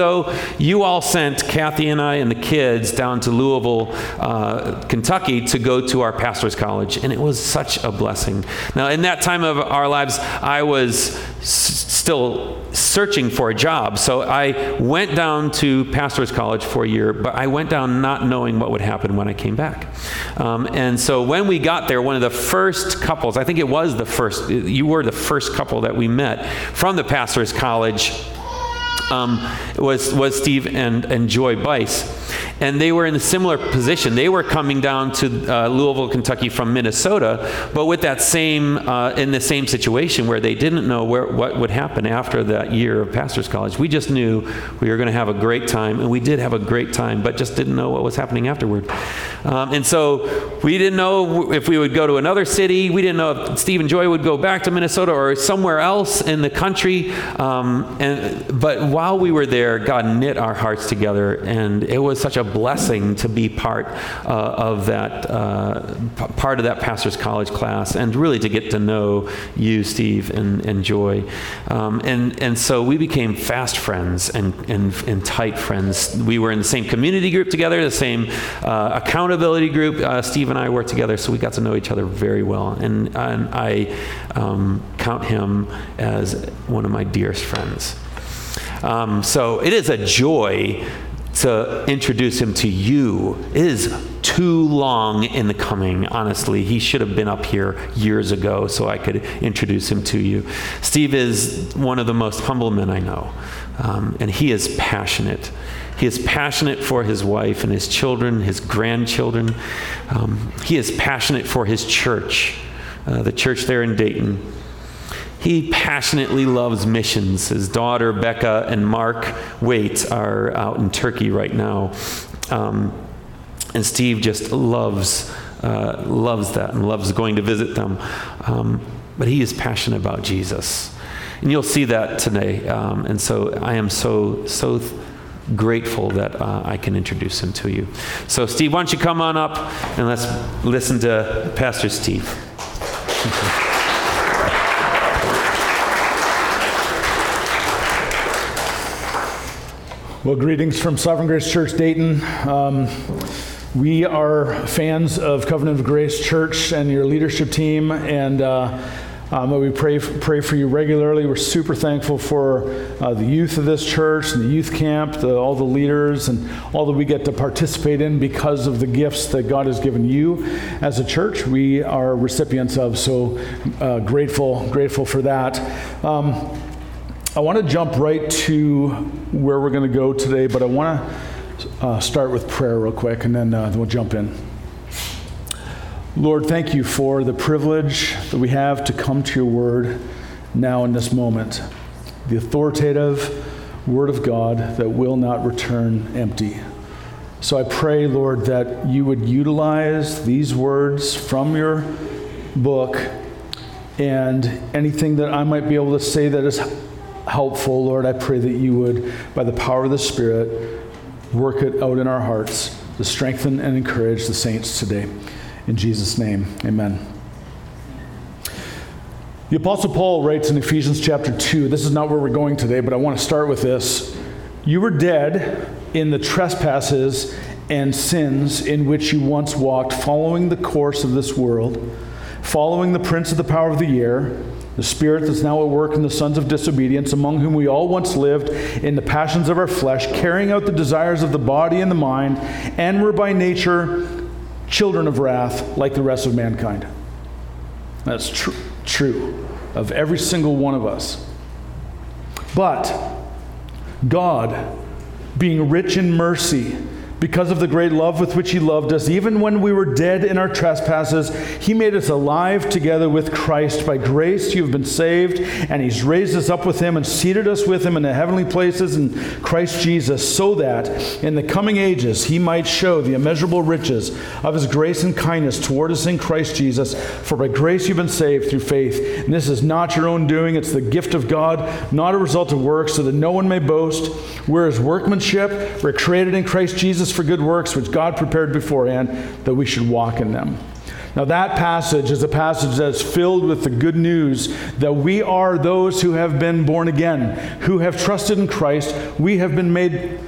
So you all sent Kathy and I and the kids down to Louisville, uh, Kentucky to go to our pastor's college, and it was such a blessing. Now, in that time of our lives, I was s- still searching for a job, so I went down to pastor's college for a year, but I went down not knowing what would happen when I came back. Um, and so when we got there, one of the first couples, I think it was the first, you were the first couple that we met from the pastor's college um, was, was Steve and, and Joy Bice. And they were in a similar position. They were coming down to uh, Louisville, Kentucky from Minnesota, but with that same, uh, in the same situation where they didn't know where, what would happen after that year of pastor's college. We just knew we were going to have a great time, and we did have a great time, but just didn't know what was happening afterward. Um, and so we didn't know if we would go to another city. We didn't know if Steve and Joy would go back to Minnesota or somewhere else in the country. Um, and, but while we were there, God knit our hearts together, and it was such a blessing to be part uh, of that, uh, p- part of that pastor's college class, and really to get to know you, Steve, and, and Joy. Um, and, and so we became fast friends and, and, and tight friends. We were in the same community group together, the same uh, accountability group. Uh, Steve and I worked together, so we got to know each other very well. And, and I um, count him as one of my dearest friends. Um, so it is a joy to introduce him to you. is too long in the coming, honestly. He should have been up here years ago so I could introduce him to you. Steve is one of the most humble men I know, um, and he is passionate. He is passionate for his wife and his children, his grandchildren. Um, he is passionate for his church, uh, the church there in Dayton. He passionately loves missions. His daughter, Becca, and Mark Waite are out in Turkey right now. Um, and Steve just loves, uh, loves that and loves going to visit them. Um, but he is passionate about Jesus. And you'll see that today. Um, and so I am so, so th- grateful that uh, I can introduce him to you. So, Steve, why don't you come on up and let's listen to Pastor Steve. Well, greetings from Sovereign Grace Church Dayton. Um, we are fans of Covenant of Grace Church and your leadership team, and uh, um, we pray pray for you regularly. We're super thankful for uh, the youth of this church and the youth camp, the, all the leaders, and all that we get to participate in because of the gifts that God has given you as a church. We are recipients of, so uh, grateful grateful for that. Um, I want to jump right to where we're going to go today, but I want to uh, start with prayer real quick, and then, uh, we'll jump in. Lord, thank you for the privilege that we have to come to your word now in this moment, the authoritative word of God that will not return empty. So I pray, Lord, that you would utilize these words from your book and anything that I might be able to say that is helpful, Lord, I pray that you would, by the power of the Spirit, work it out in our hearts to strengthen and encourage the saints today. In Jesus' name, amen. The Apostle Paul writes in Ephesians chapter 2, this is not where we're going today, but I want to start with this. You were dead in the trespasses and sins in which you once walked, following the course of this world, following the prince of the power of the air the spirit that's now at work in the sons of disobedience, among whom we all once lived in the passions of our flesh, carrying out the desires of the body and the mind, and were by nature children of wrath like the rest of mankind. That's tr- true of every single one of us. But God, being rich in mercy, because of the great love with which He loved us, even when we were dead in our trespasses, He made us alive together with Christ. By grace you have been saved, and He's raised us up with Him and seated us with Him in the heavenly places in Christ Jesus, so that in the coming ages He might show the immeasurable riches of His grace and kindness toward us in Christ Jesus. For by grace you've been saved through faith. And this is not your own doing, it's the gift of God, not a result of works, so that no one may boast. We're His workmanship, we're created in Christ Jesus for good works which God prepared beforehand that we should walk in them. Now, that passage is a passage that's filled with the good news that we are those who have been born again, who have trusted in Christ. We have been made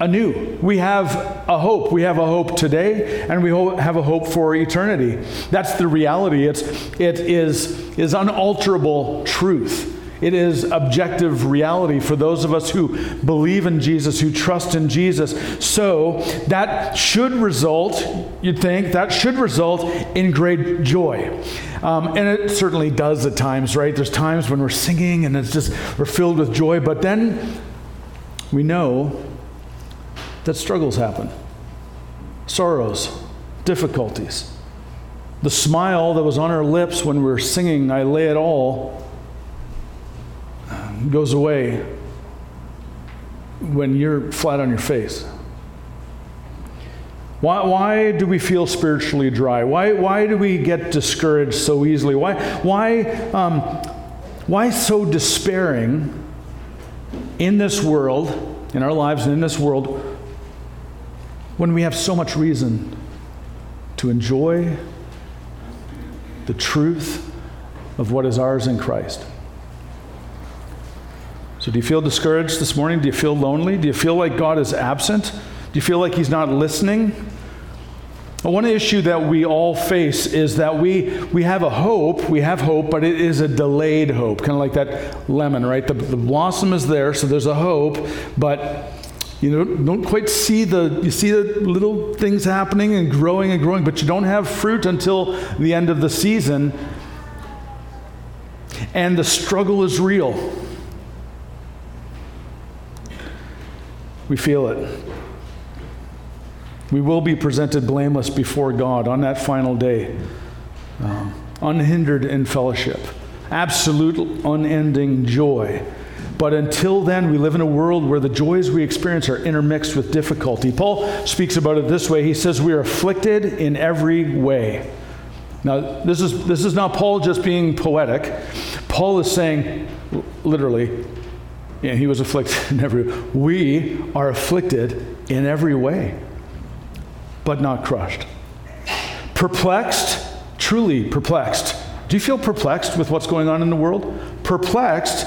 anew. We have a hope. We have a hope today, and we have a hope for eternity. That's the reality. It's, it is, is unalterable truth. It is objective reality for those of us who believe in Jesus, who trust in Jesus. So that should result, you'd think, that should result in great joy. Um, and it certainly does at times, right? There's times when we're singing and it's just, we're filled with joy, but then we know that struggles happen, sorrows, difficulties. The smile that was on our lips when we were singing, I lay it all goes away when you're flat on your face. Why, why do we feel spiritually dry? Why, why do we get discouraged so easily? Why, why, um, why so despairing in this world, in our lives and in this world, when we have so much reason to enjoy the truth of what is ours in Christ? So, do you feel discouraged this morning? Do you feel lonely? Do you feel like God is absent? Do you feel like He's not listening? Well, one issue that we all face is that we, we have a hope, we have hope, but it is a delayed hope, kind of like that lemon, right? The, the blossom is there, so there's a hope, but you know, don't quite see the, you see the little things happening and growing and growing, but you don't have fruit until the end of the season. And the struggle is real. We feel it. We will be presented blameless before God on that final day, um, unhindered in fellowship, absolute unending joy. But until then, we live in a world where the joys we experience are intermixed with difficulty. Paul speaks about it this way He says, We are afflicted in every way. Now, this is, this is not Paul just being poetic. Paul is saying, literally, and he was afflicted in every we are afflicted in every way but not crushed. Perplexed truly perplexed. Do you feel perplexed with what's going on in the world? Perplexed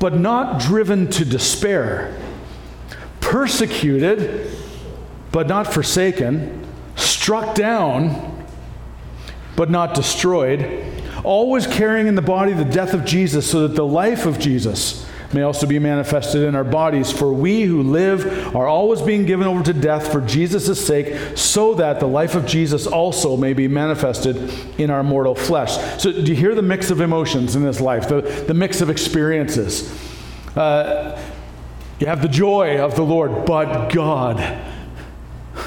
but not driven to despair. Persecuted but not forsaken. Struck down but not destroyed always carrying in the body the death of Jesus, so that the life of Jesus may also be manifested in our bodies. For we who live are always being given over to death for Jesus' sake, so that the life of Jesus also may be manifested in our mortal flesh. So, do you hear the mix of emotions in this life, the, the mix of experiences? Uh, you have the joy of the Lord, but God.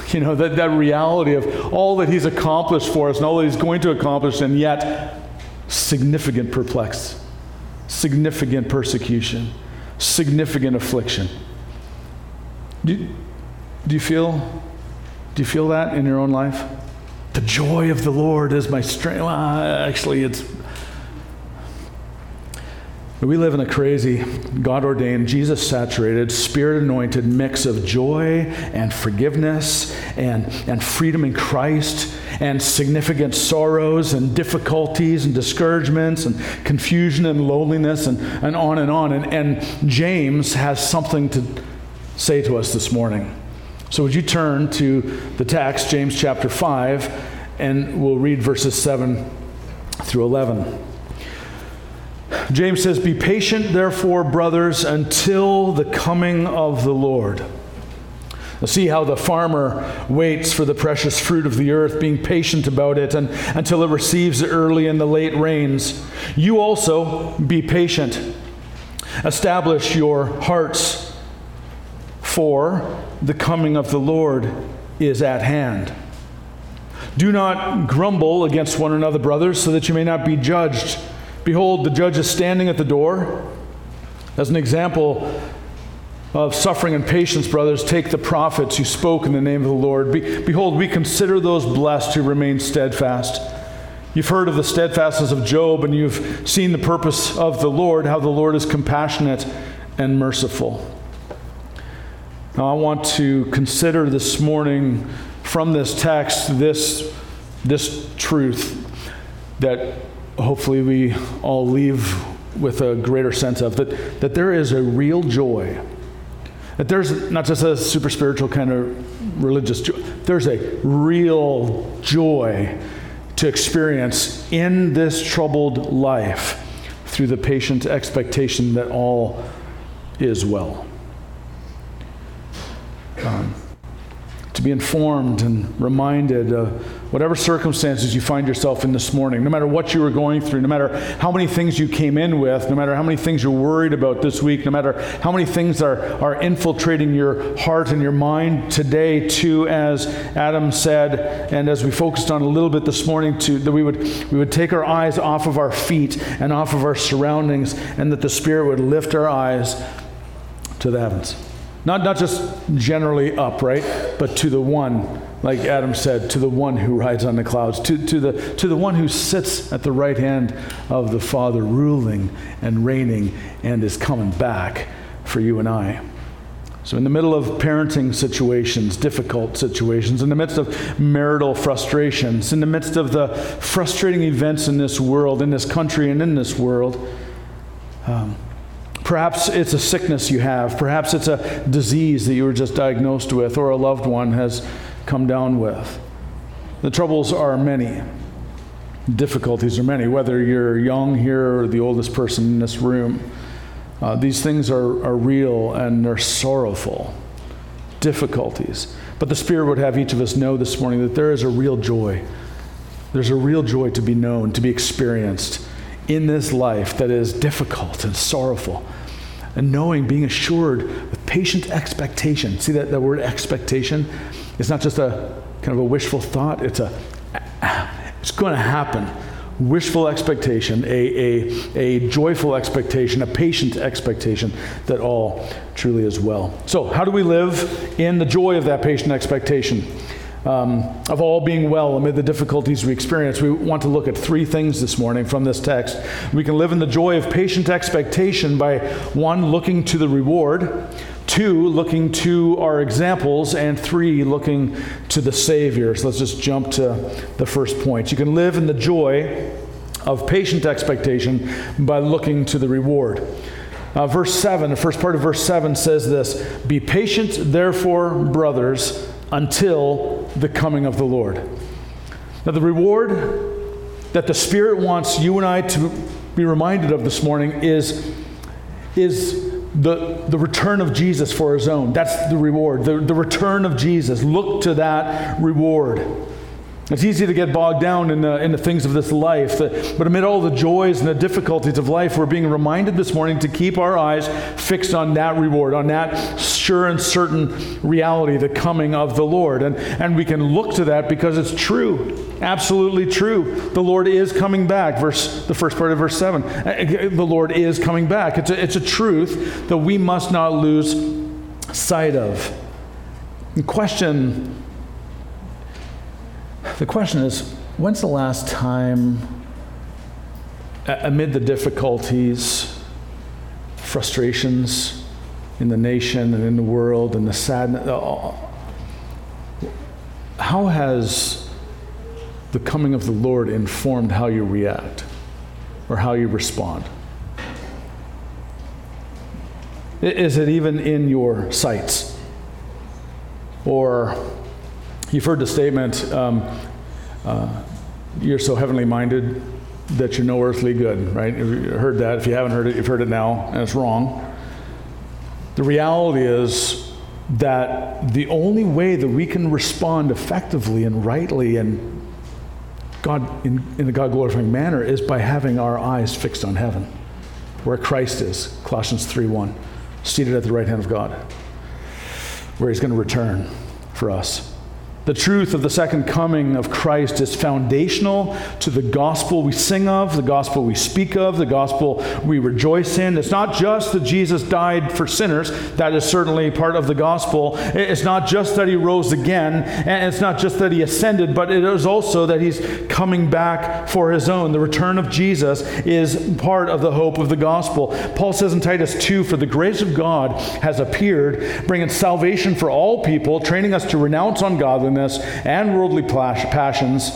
You know, that, that reality of all that He's accomplished for us and all that He's going to accomplish, and yet significant perplex, significant persecution, significant affliction. Do, do you feel do you feel that in your own life? The joy of the Lord is my strength. Well, actually, it's we live in a crazy, God ordained, Jesus saturated, spirit anointed mix of joy and forgiveness and, and freedom in Christ and significant sorrows and difficulties and discouragements and confusion and loneliness and, and on and on. And, and James has something to say to us this morning. So, would you turn to the text, James chapter 5, and we'll read verses 7 through 11. James says, Be patient, therefore, brothers, until the coming of the Lord. See how the farmer waits for the precious fruit of the earth, being patient about it and, until it receives the early and the late rains. You also be patient. Establish your hearts, for the coming of the Lord is at hand. Do not grumble against one another, brothers, so that you may not be judged. Behold, the judge is standing at the door. As an example of suffering and patience, brothers, take the prophets who spoke in the name of the Lord. Be, behold, we consider those blessed who remain steadfast. You've heard of the steadfastness of Job, and you've seen the purpose of the Lord, how the Lord is compassionate and merciful. Now, I want to consider this morning from this text this this truth that hopefully we all leave with a greater sense of that, that there is a real joy. That there's not just a super spiritual kind of religious joy, there's a real joy to experience in this troubled life through the patient expectation that all is well. Um, to be informed and reminded of whatever circumstances you find yourself in this morning, no matter what you were going through, no matter how many things you came in with, no matter how many things you're worried about this week, no matter how many things are, are infiltrating your heart and your mind today, too, as Adam said, and as we focused on a little bit this morning, too, that we would, we would take our eyes off of our feet and off of our surroundings, and that the Spirit would lift our eyes to the heavens. Not, not just generally up, right? But to the one, like Adam said, to the one who rides on the clouds, to, to, the, to the one who sits at the right hand of the Father, ruling and reigning and is coming back for you and I. So, in the middle of parenting situations, difficult situations, in the midst of marital frustrations, in the midst of the frustrating events in this world, in this country, and in this world, um, Perhaps it's a sickness you have. Perhaps it's a disease that you were just diagnosed with or a loved one has come down with. The troubles are many. Difficulties are many, whether you're young here or the oldest person in this room. Uh, these things are, are real and they're sorrowful. Difficulties. But the Spirit would have each of us know this morning that there is a real joy. There's a real joy to be known, to be experienced in this life that is difficult and sorrowful and knowing, being assured with patient expectation. See that, that word expectation? It's not just a kind of a wishful thought, it's a it's going to happen. Wishful expectation, a, a, a joyful expectation, a patient expectation that all truly is well. So, how do we live in the joy of that patient expectation? um, of all being well amid the difficulties we experience, we want to look at three things this morning from this text. We can live in the joy of patient expectation by one, looking to the reward, two, looking to our examples, and three, looking to the Savior. So let's just jump to the first point. You can live in the joy of patient expectation by looking to the reward. Uh, verse 7, the first part of verse 7 says this Be patient, therefore, brothers until the coming of the Lord. Now, the reward that the Spirit wants you and I to be reminded of this morning is, is the, the return of Jesus for his own. That's the reward, the, the return of Jesus. Look to that reward. It's easy to get bogged down in the, in the things of this life, but amid all the joys and the difficulties of life, we're being reminded this morning to keep our eyes fixed on that reward, on that sure and certain reality, the coming of the Lord. And, and we can look to that because it's true, absolutely true. The Lord is coming back. Verse, the first part of verse 7. The Lord is coming back. It's a, it's a truth that we must not lose sight of. The question the question is when's the last time, amid the difficulties, frustrations in the nation and in the world, and the sadness, uh, how has the coming of the Lord informed how you react or how you respond? Is it even in your sights? Or You've heard the statement, um, uh, you're so heavenly minded that you're no earthly good, right? You've heard that. If you haven't heard it, you've heard it now, and it's wrong. The reality is that the only way that we can respond effectively and rightly and God in, in a God glorifying manner is by having our eyes fixed on heaven, where Christ is, Colossians 3:1, seated at the right hand of God, where He's going to return for us. The truth of the second coming of Christ is foundational to the gospel we sing of, the gospel we speak of, the gospel we rejoice in. It's not just that Jesus died for sinners, that is certainly part of the gospel. It's not just that he rose again, and it's not just that he ascended, but it is also that he's coming back for his own. The return of Jesus is part of the hope of the gospel. Paul says in Titus 2 For the grace of God has appeared, bringing salvation for all people, training us to renounce ungodliness and worldly passions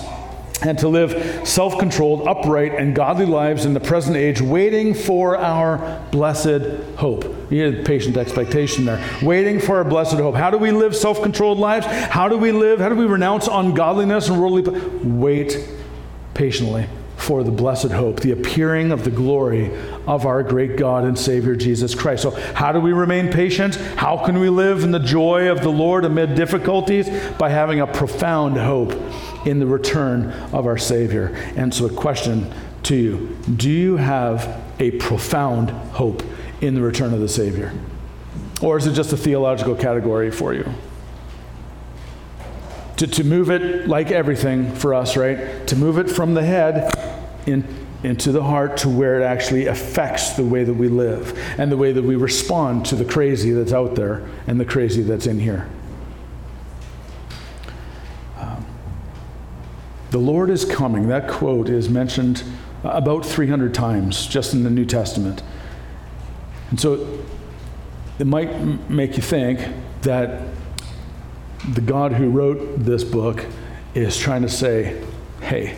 and to live self controlled, upright, and godly lives in the present age, waiting for our blessed hope. You need patient expectation there. Waiting for our blessed hope. How do we live self controlled lives? How do we live? How do we renounce ungodliness and worldly? Wait patiently for the blessed hope, the appearing of the glory of our great God and Savior Jesus Christ. So, how do we remain patient? How can we live in the joy of the Lord amid difficulties? By having a profound hope in the return of our Savior. And so, a question to you Do you have a profound hope in the return of the Savior? Or is it just a theological category for you? To, to move it like everything for us, right? To move it from the head in, into the heart to where it actually affects the way that we live and the way that we respond to the crazy that's out there and the crazy that's in here. Um, the Lord is coming. That quote is mentioned about 300 times just in the New Testament. And so it might make you think that the God who wrote this book is trying to say, hey,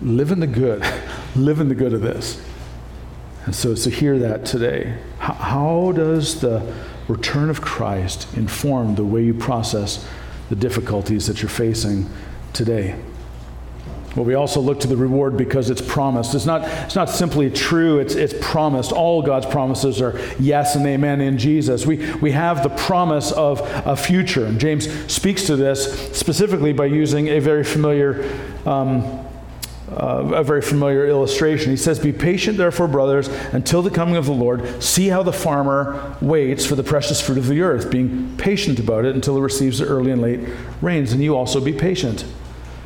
live in the good, live in the good of this. And so to hear that today, how, how does the return of Christ inform the way you process the difficulties that you're facing today? Well, we also look to the reward because it's promised. It's not, it's not simply true, it's, it's promised. All God's promises are yes and amen in Jesus. We, we have the promise of a future. And James speaks to this specifically by using a very familiar. Um, uh, a very familiar illustration. He says, Be patient, therefore, brothers, until the coming of the Lord. See how the farmer waits for the precious fruit of the earth, being patient about it until it receives the early and late rains. And you also be patient.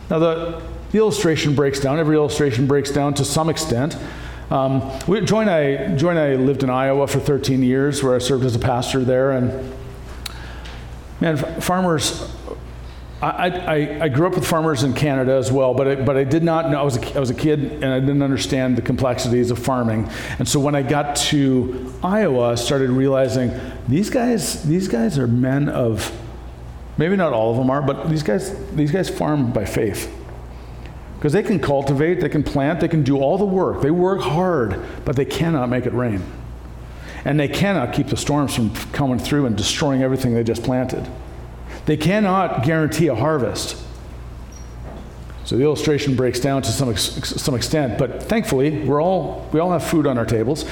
Now, the the illustration breaks down. Every illustration breaks down to some extent. Um, we, Joy, and I, Joy and I lived in Iowa for 13 years, where I served as a pastor there. And man, farmers. I, I, I grew up with farmers in Canada as well, but I, but I did not know. I was, a, I was a kid and I didn't understand the complexities of farming. And so when I got to Iowa, I started realizing these guys, these guys are men of, maybe not all of them are, but these guys, these guys farm by faith. Because they can cultivate, they can plant, they can do all the work. They work hard, but they cannot make it rain. And they cannot keep the storms from coming through and destroying everything they just planted. They cannot guarantee a harvest. So the illustration breaks down to some, ex- some extent, but thankfully, we're all, we all have food on our tables.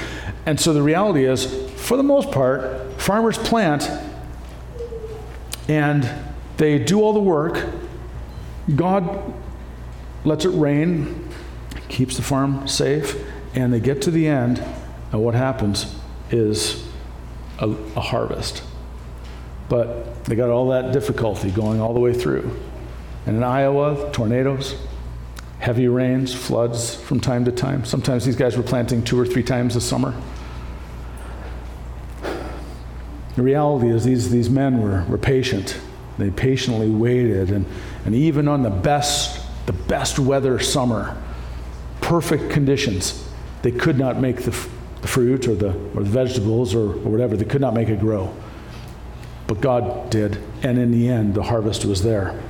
And so the reality is, for the most part, farmers plant and they do all the work. God lets it rain, keeps the farm safe, and they get to the end, and what happens is a, a harvest. But they got all that difficulty going all the way through. And in Iowa, tornadoes, heavy rains, floods from time to time. Sometimes these guys were planting two or three times a summer. The reality is, these, these men were, were patient. They patiently waited, and, and even on the best the best weather summer, perfect conditions, they could not make the, f- the fruit or the, or the vegetables or, or whatever, they could not make it grow. But God did, and in the end, the harvest was there.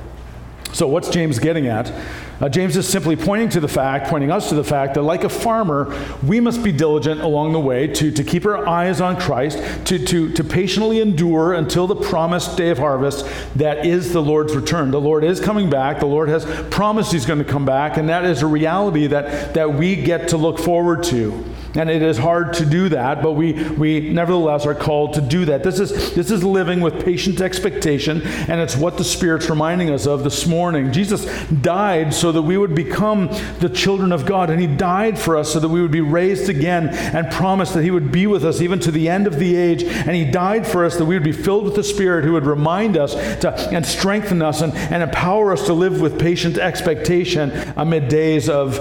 So, what's James getting at? Uh, James is simply pointing to the fact, pointing us to the fact that, like a farmer, we must be diligent along the way to, to keep our eyes on Christ, to, to, to patiently endure until the promised day of harvest that is the Lord's return. The Lord is coming back. The Lord has promised He's going to come back, and that is a reality that, that we get to look forward to. And it is hard to do that, but we, we nevertheless are called to do that. This is, this is living with patient expectation, and it's what the Spirit's reminding us of this morning. Jesus died so that we would become the children of God. And He died for us so that we would be raised again and promised that He would be with us even to the end of the age. And He died for us that we would be filled with the Spirit who would remind us to, and strengthen us and, and empower us to live with patient expectation amid days of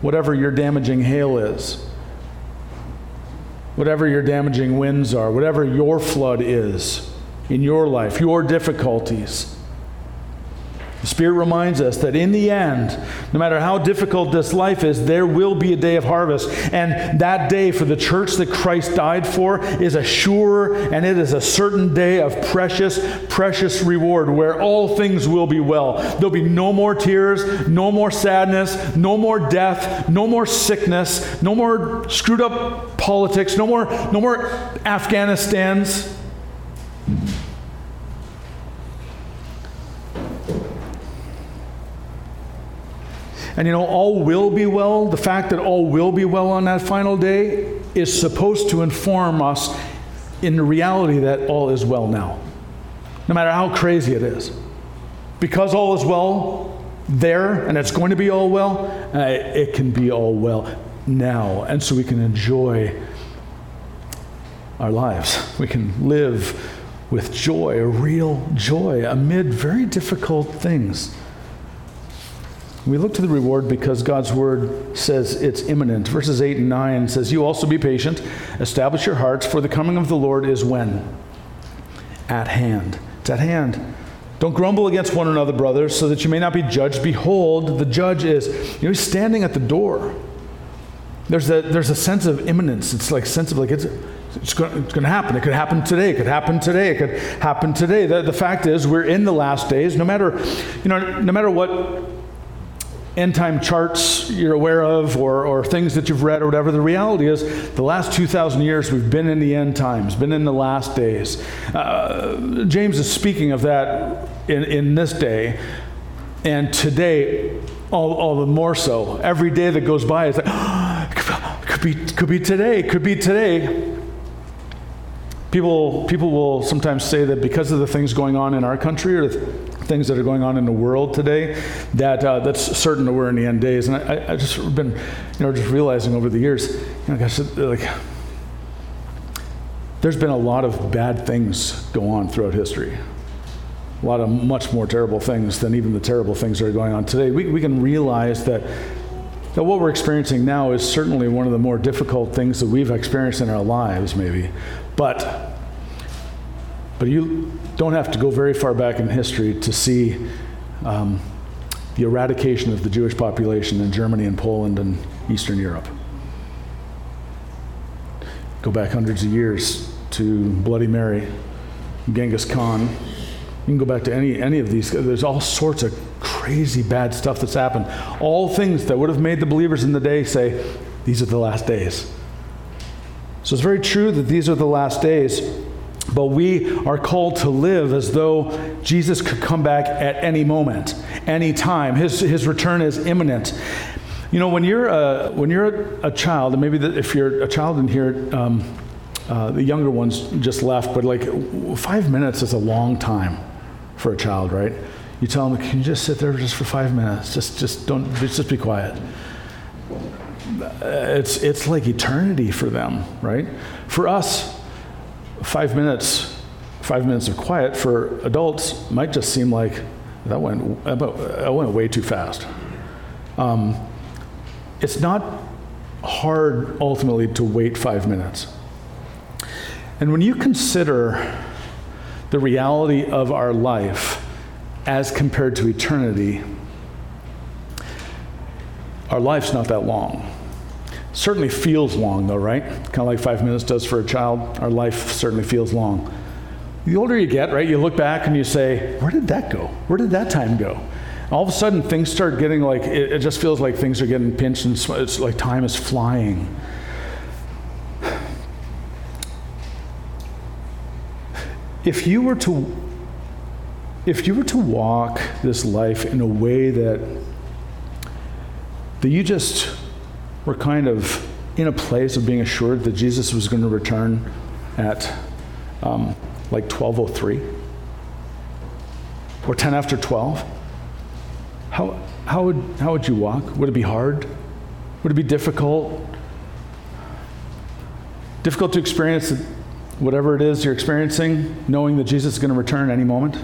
whatever your damaging hail is. Whatever your damaging winds are, whatever your flood is in your life, your difficulties. The Spirit reminds us that in the end, no matter how difficult this life is, there will be a day of harvest. And that day for the church that Christ died for is a sure and it is a certain day of precious, precious reward where all things will be well. There'll be no more tears, no more sadness, no more death, no more sickness, no more screwed up politics, no more, no more Afghanistans. And you know, all will be well, the fact that all will be well on that final day is supposed to inform us in the reality that all is well now, no matter how crazy it is. Because all is well there, and it's going to be all well, uh, it can be all well now. And so we can enjoy our lives. We can live with joy, a real joy, amid very difficult things. We look to the reward because God's word says it's imminent. Verses 8 and 9 says, You also be patient, establish your hearts, for the coming of the Lord is when? At hand. It's at hand. Don't grumble against one another, brothers, so that you may not be judged. Behold, the judge is, you know, he's standing at the door. There's a, there's a sense of imminence. It's like sense of like it's, it's going, to happen. It could happen today. It could happen today. It could happen today. The, the fact is, we're in the last days. No matter, you know, no matter what end time charts you're aware of or, or things that you've read or whatever, the reality is the last 2,000 years we've been in the end times, been in the last days. Uh, James is speaking of that in, in this day. And today, all, all the more so. Every day that goes by is like, could, be, could be today, could be today. People, people will sometimes say that because of the things going on in our country or things that are going on in the world today, that uh, that's certain that we're in the end days. And I, I just been, you know, just realizing over the years, you know, like, there's been a lot of bad things go on throughout history. A lot of much more terrible things than even the terrible things that are going on today. We, we can realize that, that what we're experiencing now is certainly one of the more difficult things that we've experienced in our lives, maybe. But but you don't have to go very far back in history to see um, the eradication of the Jewish population in Germany and Poland and Eastern Europe. Go back hundreds of years to Bloody Mary, Genghis Khan. You can go back to any, any of these. There's all sorts of crazy bad stuff that's happened. All things that would have made the believers in the day say, These are the last days. So it's very true that these are the last days. But we are called to live as though Jesus could come back at any moment, any time. His, his return is imminent. You know, when you're a, when you're a child, and maybe the, if you're a child in here, um, uh, the younger ones just left, but like five minutes is a long time for a child, right? You tell them, can you just sit there just for five minutes? Just, just don't, just be quiet. It's, it's like eternity for them, right? For us, five minutes, five minutes of quiet for adults might just seem like that went, that went way too fast. Um, it's not hard ultimately to wait five minutes. And when you consider the reality of our life as compared to eternity, our life's not that long. Certainly feels long, though, right? Kind of like five minutes does for a child. Our life certainly feels long. The older you get, right, you look back and you say, Where did that go? Where did that time go? All of a sudden, things start getting like, it, it just feels like things are getting pinched and it's like time is flying. If you were to if you were to walk this life in a way that that you just were kind of in a place of being assured that Jesus was going to return at um, like 1203 or 10 after 12? How, how, would, how would you walk? Would it be hard? Would it be difficult? Difficult to experience whatever it is you're experiencing, knowing that Jesus is going to return any moment?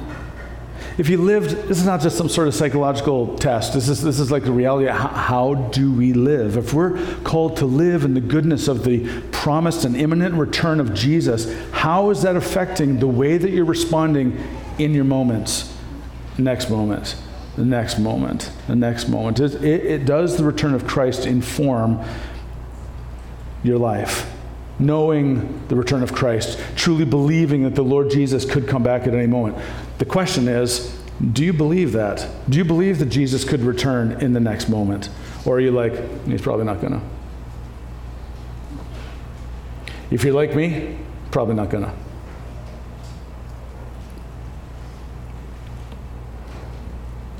If you lived, this is not just some sort of psychological test. This is, this is like the reality how, how do we live? If we're called to live in the goodness of the promised and imminent return of Jesus, how is that affecting the way that you're responding in your moments, next moments? the next moment, the next moment. It, it, it does the return of Christ inform your life? Knowing the return of Christ, truly believing that the Lord Jesus could come back at any moment. The question is, do you believe that? Do you believe that Jesus could return in the next moment? Or are you like, he's probably not going to? If you're like me, probably not going to.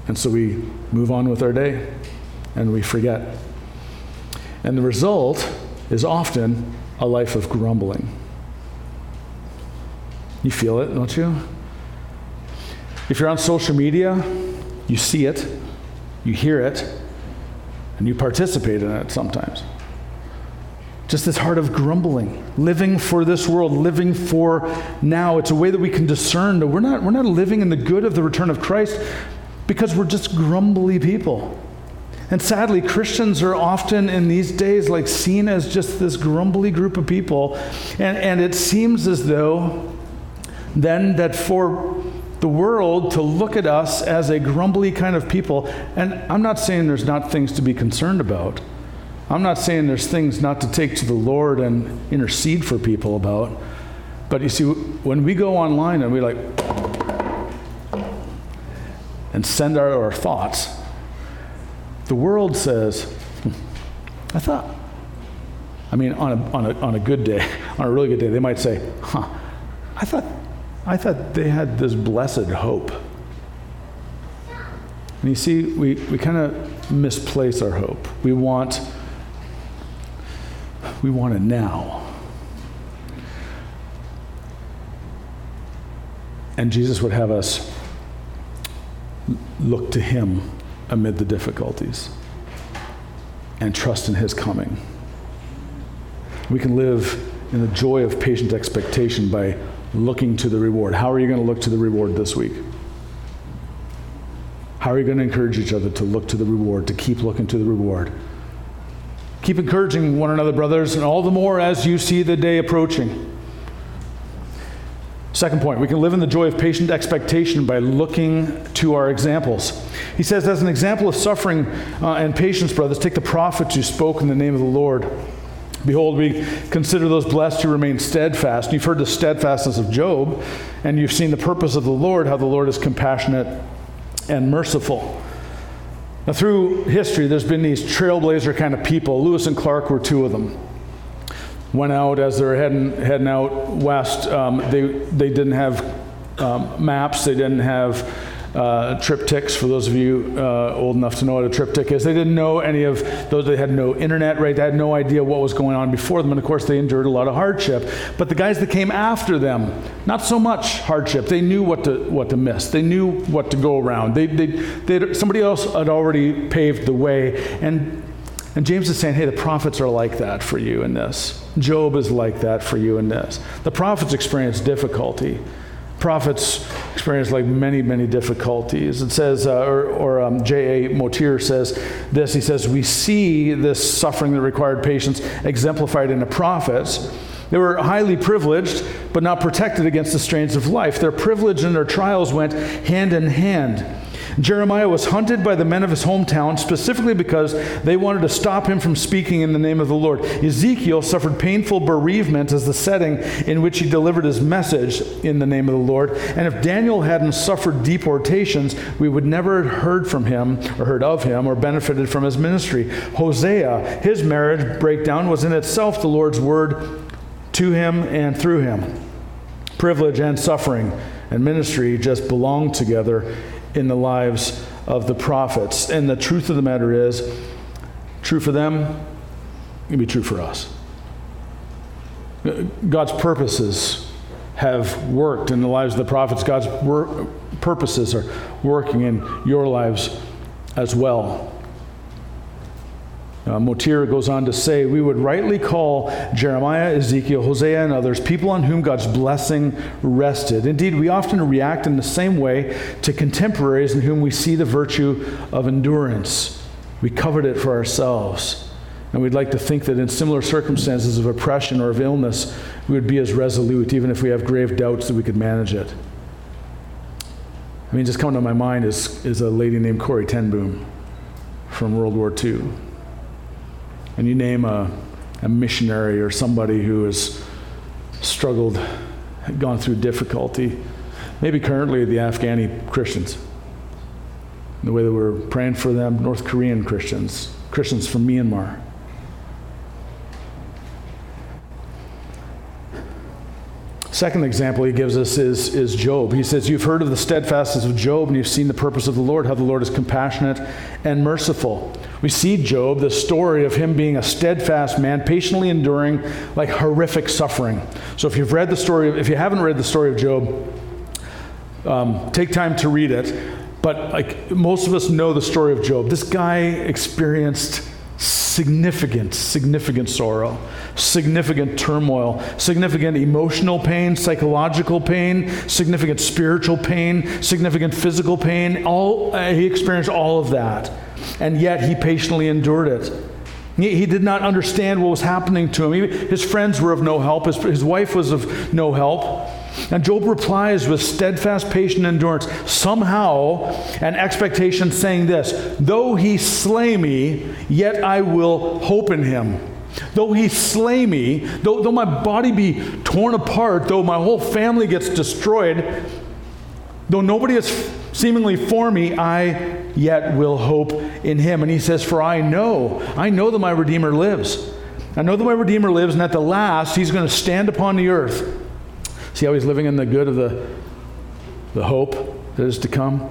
And so we move on with our day and we forget. And the result is often a life of grumbling. You feel it, don't you? If you're on social media, you see it, you hear it, and you participate in it sometimes. Just this heart of grumbling, living for this world, living for now. It's a way that we can discern that we're not, we're not living in the good of the return of Christ because we're just grumbly people. And sadly, Christians are often in these days like seen as just this grumbly group of people. And, and it seems as though then that for the world to look at us as a grumbly kind of people, and I'm not saying there's not things to be concerned about. I'm not saying there's things not to take to the Lord and intercede for people about. But you see, when we go online and we like, and send out our thoughts, the world says, hmm, I thought, I mean, on a, on, a, on a good day, on a really good day, they might say, huh, I thought, I thought they had this blessed hope. And you see, we, we kind of misplace our hope. We want, we want it now. And Jesus would have us look to Him amid the difficulties and trust in His coming. We can live in the joy of patient expectation by looking to the reward. How are you going to look to the reward this week? How are you going to encourage each other to look to the reward, to keep looking to the reward? Keep encouraging one another, brothers, and all the more as you see the day approaching. Second point, we can live in the joy of patient expectation by looking to our examples. He says, as an example of suffering uh, and patience, brothers, take the prophets who spoke in the name of the Lord. Behold, we consider those blessed who remain steadfast. You've heard the steadfastness of Job, and you've seen the purpose of the Lord, how the Lord is compassionate and merciful. Now, through history, there's been these trailblazer kind of people. Lewis and Clark were two of them went out as they're heading, heading out west. Um, they, they didn't have um, maps, they didn't have uh, TripTiks, for those of you uh, old enough to know what a TripTik is. They didn't know any of those, they had no internet, right? They had no idea what was going on before them, and of course, they endured a lot of hardship. But the guys that came after them, not so much hardship. They knew what to, what to miss, they knew what to go around. They, they, somebody else had already paved the way, and and James is saying, hey, the prophets are like that for you in this. Job is like that for you in this. The prophets experience difficulty. Prophets experience like many, many difficulties. It says, uh, or, or um, J.A. Motyer says this. He says, We see this suffering that required patience exemplified in the prophets. They were highly privileged, but not protected against the strains of life. Their privilege and their trials went hand in hand. Jeremiah was hunted by the men of his hometown specifically because they wanted to stop him from speaking in the name of the Lord. Ezekiel suffered painful bereavement as the setting in which he delivered his message in the name of the Lord. And if Daniel hadn't suffered deportations, we would never have heard from him or heard of him or benefited from his ministry. Hosea, his marriage breakdown was in itself the Lord's word to him and through him. Privilege and suffering and ministry just belong together in the lives of the prophets. And the truth of the matter is, true for them, can be true for us. God's purposes have worked in the lives of the prophets. God's wor- purposes are working in your lives as well. Uh, Motyer goes on to say, we would rightly call Jeremiah, Ezekiel, Hosea, and others people on whom God's blessing rested. Indeed, we often react in the same way to contemporaries in whom we see the virtue of endurance. We covet it for ourselves. And we'd like to think that in similar circumstances of oppression or of illness, we would be as resolute, even if we have grave doubts that we could manage it. I mean, just coming to my mind is, is a lady named Corrie ten Boom from World War II. And you name a, a missionary or somebody who has struggled, gone through difficulty, maybe currently the Afghani Christians, the way that we're praying for them, North Korean Christians, Christians from Myanmar. Second example he gives us is, is Job. He says, You've heard of the steadfastness of Job, and you've seen the purpose of the Lord, how the Lord is compassionate and merciful. We see Job, the story of him being a steadfast man, patiently enduring like horrific suffering. So if you've read the story, if you haven't read the story of Job, um, take time to read it. But like most of us know the story of Job. This guy experienced significant, significant sorrow, significant turmoil, significant emotional pain, psychological pain, significant spiritual pain, significant physical pain. All, uh, he experienced all of that. And yet he patiently endured it. He, he did not understand what was happening to him. He, his friends were of no help, his, his wife was of no help. And Job replies with steadfast, patient endurance, somehow an expectation saying this Though he slay me, yet I will hope in him. Though he slay me, though, though my body be torn apart, though my whole family gets destroyed, though nobody is seemingly for me, I yet will hope in him. And he says, For I know, I know that my Redeemer lives. I know that my Redeemer lives, and at the last he's going to stand upon the earth. See how he's living in the good of the, the hope that is to come?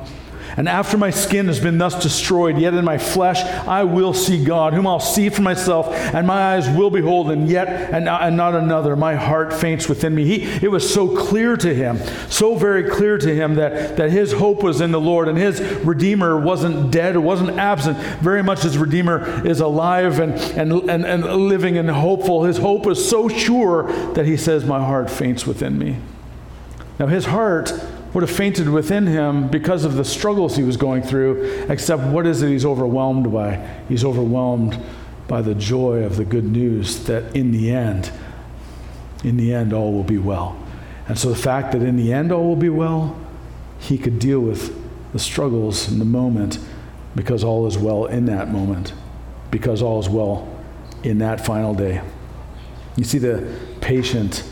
And after my skin has been thus destroyed, yet in my flesh I will see God, whom I'll see for myself, and my eyes will behold, and yet and, and not another. My heart faints within me. He, it was so clear to him, so very clear to him that, that his hope was in the Lord, and his Redeemer wasn't dead, or wasn't absent. Very much his Redeemer is alive and, and, and, and living and hopeful. His hope is so sure that he says, My heart faints within me. Now, his heart would have fainted within him because of the struggles he was going through, except what is it he's overwhelmed by? He's overwhelmed by the joy of the good news that in the end, in the end, all will be well. And so the fact that in the end all will be well, he could deal with the struggles in the moment because all is well in that moment, because all is well in that final day. You see the patient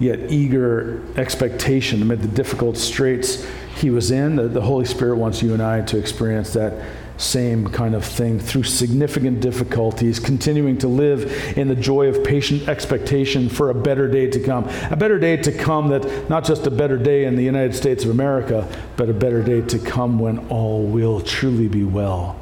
yet eager expectation amid the difficult straits he was in. The, the, Holy Spirit wants you and I to experience that same kind of thing through significant difficulties, continuing to live in the joy of patient expectation for a better day to come. A better day to come that not just a better day in the United States of America, but a better day to come when all will truly be well.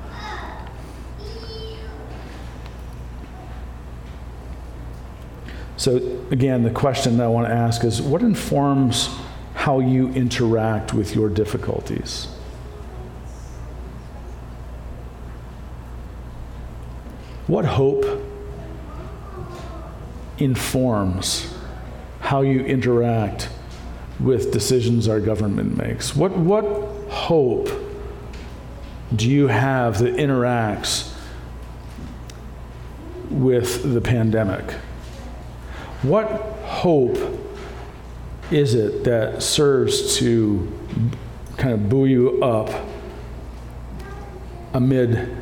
So, again, the question that I want to ask is what informs how you interact with your difficulties? What hope informs how you interact with decisions our government makes? What, what hope do you have that interacts with the pandemic? What hope is it that serves to kind of buoy you up amid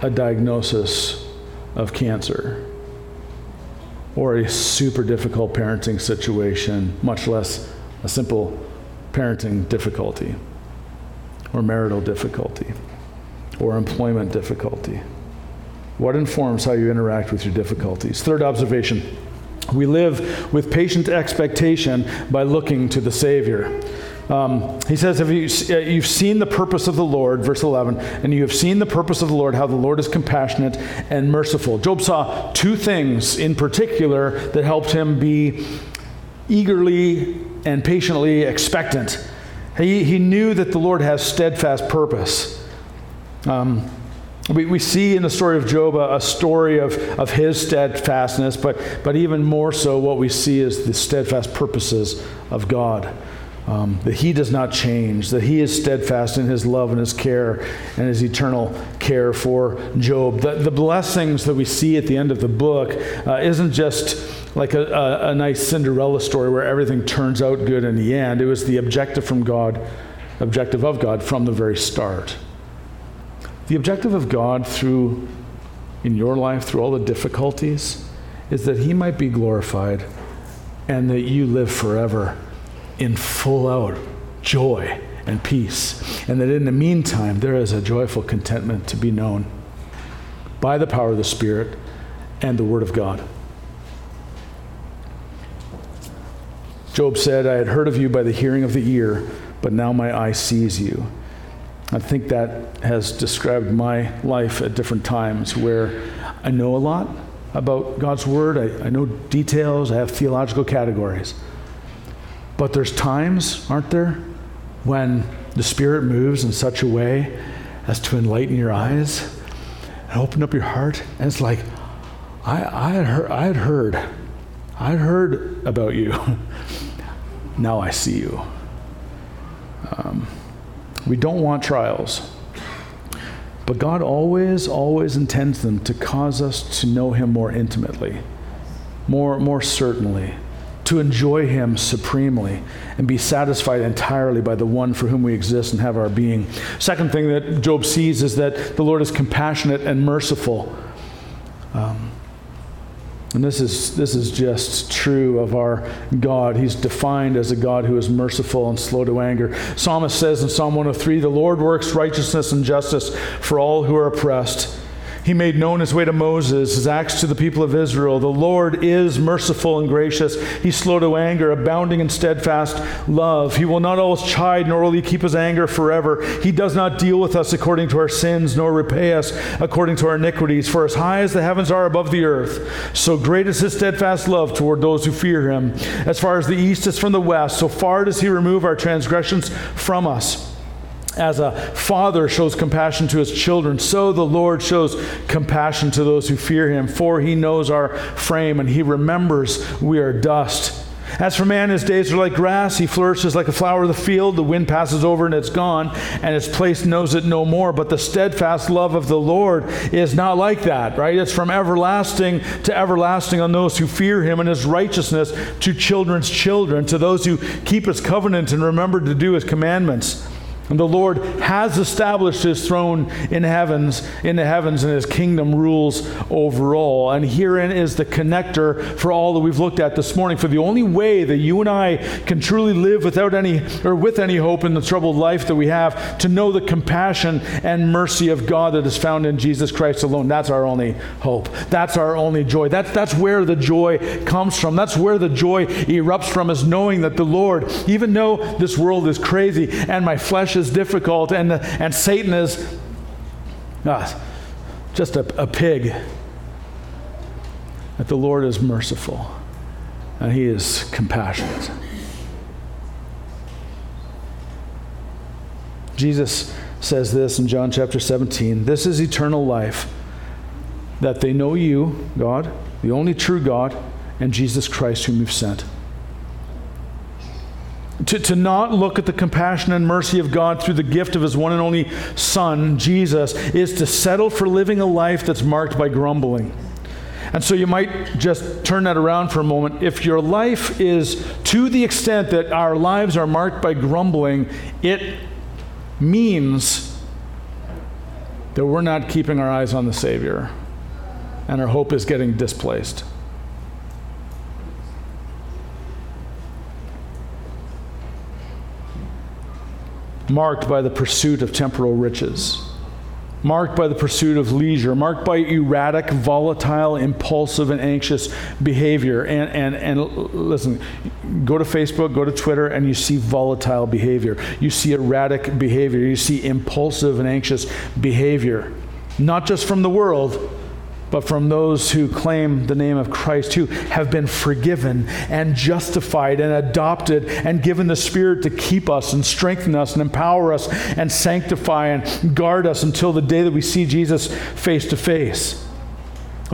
a diagnosis of cancer or a super difficult parenting situation, much less a simple parenting difficulty or marital difficulty or employment difficulty? What informs how you interact with your difficulties? Third observation we live with patient expectation by looking to the Savior. Um, he says, Have you, uh, You've seen the purpose of the Lord, verse 11, and you have seen the purpose of the Lord, how the Lord is compassionate and merciful. Job saw two things in particular that helped him be eagerly and patiently expectant. He, he knew that the Lord has steadfast purpose. Um, we, we see in the story of Job a, a, story of, of his steadfastness, but, but even more so, what we see is the steadfast purposes of God. um, that he does not change, that he is steadfast in his love and his care and his eternal care for Job. The, the blessings that we see at the end of the book uh, isn't just like a, a, a nice Cinderella story where everything turns out good in the end. It was the objective from God, objective of God from the very start. The objective of God through in your life, through all the difficulties, is that He might be glorified and that you live forever in full out joy and peace. And that in the meantime, there is a joyful contentment to be known by the power of the Spirit and the Word of God. Job said, I had heard of you by the hearing of the ear, but now my eye sees you. I think that has described my life at different times where I know a lot about God's Word, I, I know details, I have theological categories. But there's times, aren't there, when the Spirit moves in such a way as to enlighten your eyes and open up your heart. And it's like, I, I, had, heard, I had heard, I had heard about you. now I see you. Um, we don't want trials. But God always, always intends them to cause us to know Him more intimately, more, more certainly, to enjoy Him supremely and be satisfied entirely by the one for whom we exist and have our being. Second thing that Job sees is that the Lord is compassionate and merciful. Um, and this is, this is just true of our God. He's defined as a God who is merciful and slow to anger. Psalmist says in Psalm 103 The Lord works righteousness and justice for all who are oppressed. He made known his way to Moses, his acts to the people of Israel. The Lord is merciful and gracious. He's slow to anger, abounding in steadfast love. He will not always chide, nor will he keep his anger forever. He does not deal with us according to our sins, nor repay us according to our iniquities. For as high as the heavens are above the earth, so great is his steadfast love toward those who fear him. As far as the east is from the west, so far does he remove our transgressions from us. As a father shows compassion to his children, so the Lord shows compassion to those who fear him, for he knows our frame and he remembers we are dust. As for man, his days are like grass. He flourishes like a flower of the field. The wind passes over and it's gone, and its place knows it no more. But the steadfast love of the Lord is not like that, right? It's from everlasting to everlasting on those who fear him, and his righteousness to children's children, to those who keep his covenant and remember to do his commandments. And the Lord has established his throne in heavens, in the heavens, and his kingdom rules over all. And herein is the connector for all that we've looked at this morning. For the only way that you and I can truly live without any or with any hope in the troubled life that we have, to know the compassion and mercy of God that is found in Jesus Christ alone. That's our only hope. That's our only joy. That's that's where the joy comes from. That's where the joy erupts from, is knowing that the Lord, even though this world is crazy and my flesh is difficult, and, and Satan is ah, just a, a pig. That the Lord is merciful and He is compassionate. Jesus says this in John chapter 17 This is eternal life, that they know you, God, the only true God, and Jesus Christ, whom you've sent. To, to not look at the compassion and mercy of God through the gift of his one and only Son, Jesus, is to settle for living a life that's marked by grumbling. And so you might just turn that around for a moment. If your life is to the extent that our lives are marked by grumbling, it means that we're not keeping our eyes on the Savior and our hope is getting displaced. Marked by the pursuit of temporal riches, marked by the pursuit of leisure, marked by erratic, volatile, impulsive, and anxious behavior. And, and, and listen, go to Facebook, go to Twitter, and you see volatile behavior. You see erratic behavior. You see impulsive and anxious behavior, not just from the world but from those who claim the name of Christ, who have been forgiven and justified and adopted and given the Spirit to keep us and strengthen us and empower us and sanctify and guard us until the day that we see Jesus face to face.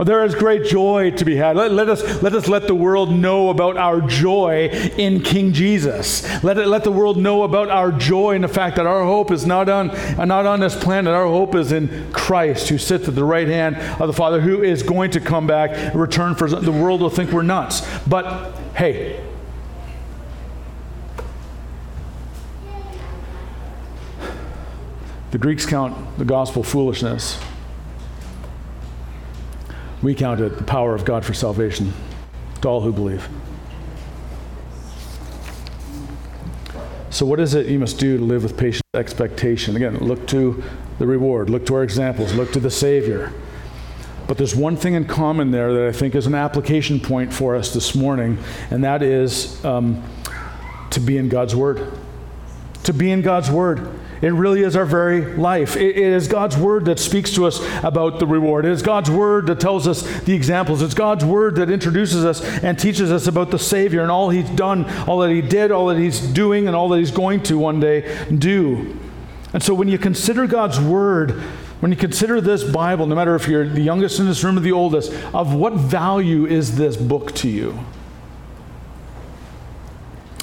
There is great joy to be had. Let, let, us, let us let the world know about our joy in King Jesus. Let, it, let the world know about our joy in the fact that our hope is not on, not on this planet. Our hope is in Christ, who sits at the right hand of the Father, who is going to come back return for the world will think we're nuts. But hey, the Greeks count the gospel foolishness. We count it the power of God for salvation to all who believe. So, what is it you must do to live with patient expectation? Again, look to the reward, look to our examples, look to the Savior. But there's one thing in common there that I think is an application point for us this morning, and that is um, to be in God's Word. To be in God's Word. It really is our very life. It, it is God's word that speaks to us about the reward. It is God's word that tells us the examples. It's God's word that introduces us and teaches us about the Savior and all He's done, all that He did, all that He's doing, and all that He's going to one day do. And so when you consider God's word, when you consider this Bible, no matter if you're the youngest in this room or the oldest, of what value is this book to you?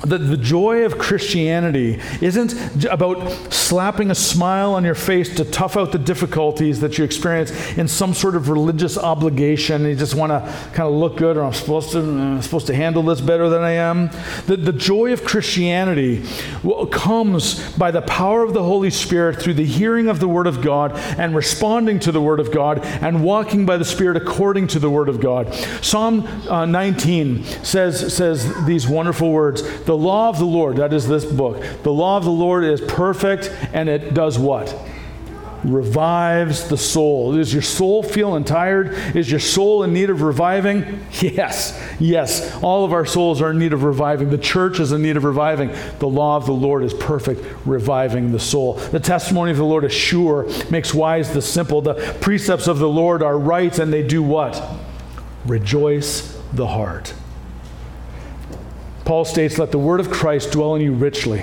The, the joy of Christianity isn't about slapping a smile on your face to tough out the difficulties that you experience in some sort of religious obligation. You just want to kind of look good, or I'm supposed to, I'm supposed to handle this better than I am. The, the joy of Christianity comes by the power of the Holy Spirit through the hearing of the Word of God and responding to the Word of God and walking by the Spirit according to the Word of God. Psalm uh, 19 says, says these wonderful words. The law of the Lord, that is this book, the law of the Lord is perfect and it does what? Revives the soul. Is your soul feeling tired? Is your soul in need of reviving? Yes, yes. All of our souls are in need of reviving. The church is in need of reviving. The law of the Lord is perfect, reviving the soul. The testimony of the Lord is sure, makes wise the simple. The precepts of the Lord are right, and they do what? Rejoice the heart. Paul states, Let the word of Christ dwell in you richly,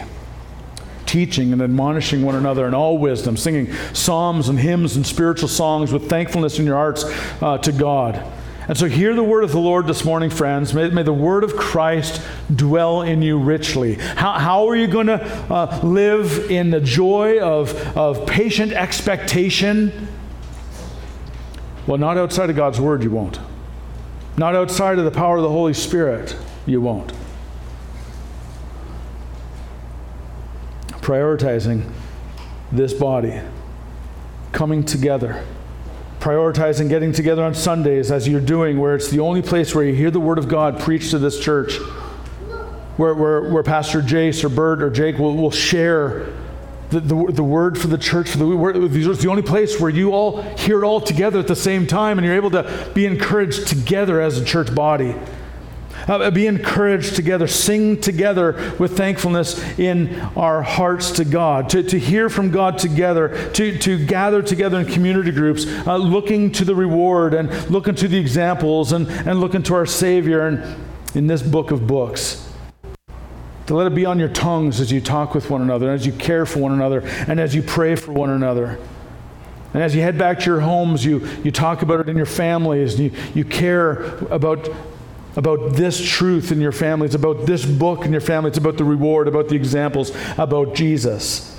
teaching and admonishing one another in all wisdom, singing psalms and hymns and spiritual songs with thankfulness in your hearts uh, to God. And so, hear the word of the Lord this morning, friends. May, may the word of Christ dwell in you richly. How, how are you going to uh, live in the joy of, of patient expectation? Well, not outside of God's word, you won't. Not outside of the power of the Holy Spirit, you won't. Prioritizing this body, coming together, prioritizing getting together on Sundays as you're doing, where it's the only place where you hear the Word of God preached to this church, where, where, where Pastor Jace or Bert or Jake will, will share the, the, the, word for the church, for the word, it's the only place where you all hear it all together at the same time and you're able to be encouraged together as a church body. Uh, be encouraged together, sing together with thankfulness in our hearts to God, to, to hear from God together, to, to gather together in community groups, uh, looking to the reward and looking to the examples and, and looking to our Savior and in this book of books. To let it be on your tongues as you talk with one another, as you care for one another, and as you pray for one another. And as you head back to your homes, you, you talk about it in your families, you, you care about about this truth in your family. It's about this book in your family. It's about the reward, about the examples, about Jesus.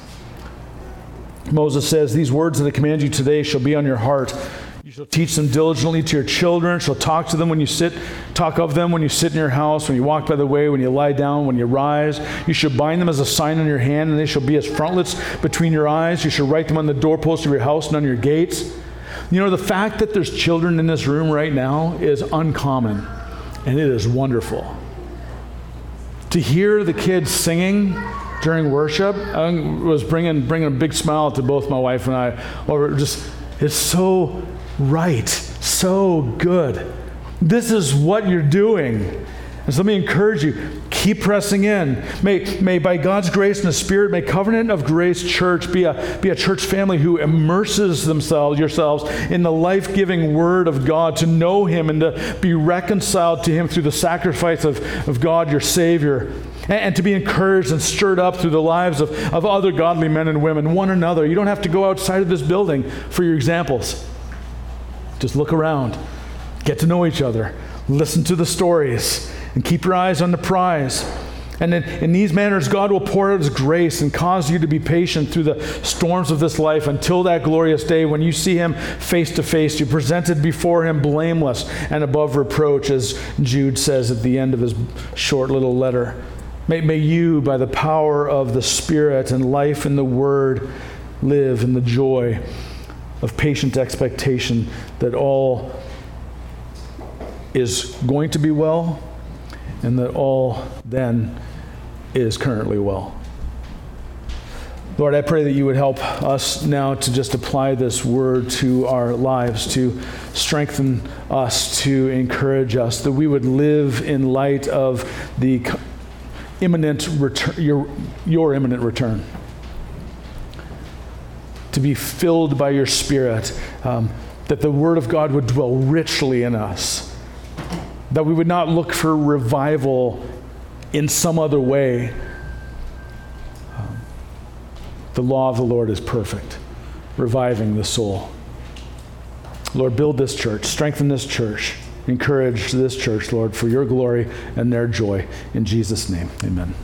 Moses says, These words that I command you today shall be on your heart. You shall teach them diligently to your children, shall talk to them when you sit, talk of them when you sit in your house, when you walk by the way, when you lie down, when you rise. You shall bind them as a sign on your hand, and they shall be as frontlets between your eyes. You shall write them on the doorposts of your house and on your gates. You know, the fact that there's children in this room right now is uncommon and it is wonderful. To hear the kids singing during worship was bringing, bringing a big smile to both my wife and I. Or just, it's so right, so good. This is what you're doing. And so let me encourage you keep pressing in. May, may by God's grace and the Spirit, may Covenant of Grace Church be a, be a church family who immerses themselves, yourselves, in the life giving Word of God, to know Him and to be reconciled to Him through the sacrifice of, of God, your Savior. And, and to be encouraged and stirred up through the lives of, of other godly men and women, one another. You don't have to go outside of this building for your examples. Just look around. Get to know each other. Listen to the stories and keep your eyes on the prize. And in, in, these manners, God will pour out His grace and cause you to be patient through the storms of this life until that glorious day when you see Him face to face. You're presented before Him blameless and above reproach, as Jude says at the end of his short little letter. May, may you, by the power of the Spirit and life in the Word, live in the joy of patient expectation that all is going to be well and that all then is currently well. Lord, I pray that you would help us now to just apply this word to our lives, to strengthen us, to encourage us, that we would live in light of the imminent return, your, your imminent return. To be filled by your Spirit, um, that the Word of God would dwell richly in us that we would not look for revival in some other way. Um, the law of the Lord is perfect, reviving the soul. Lord, build this church, strengthen this church, encourage this church, Lord, for your glory and their joy. In Jesus' name, amen.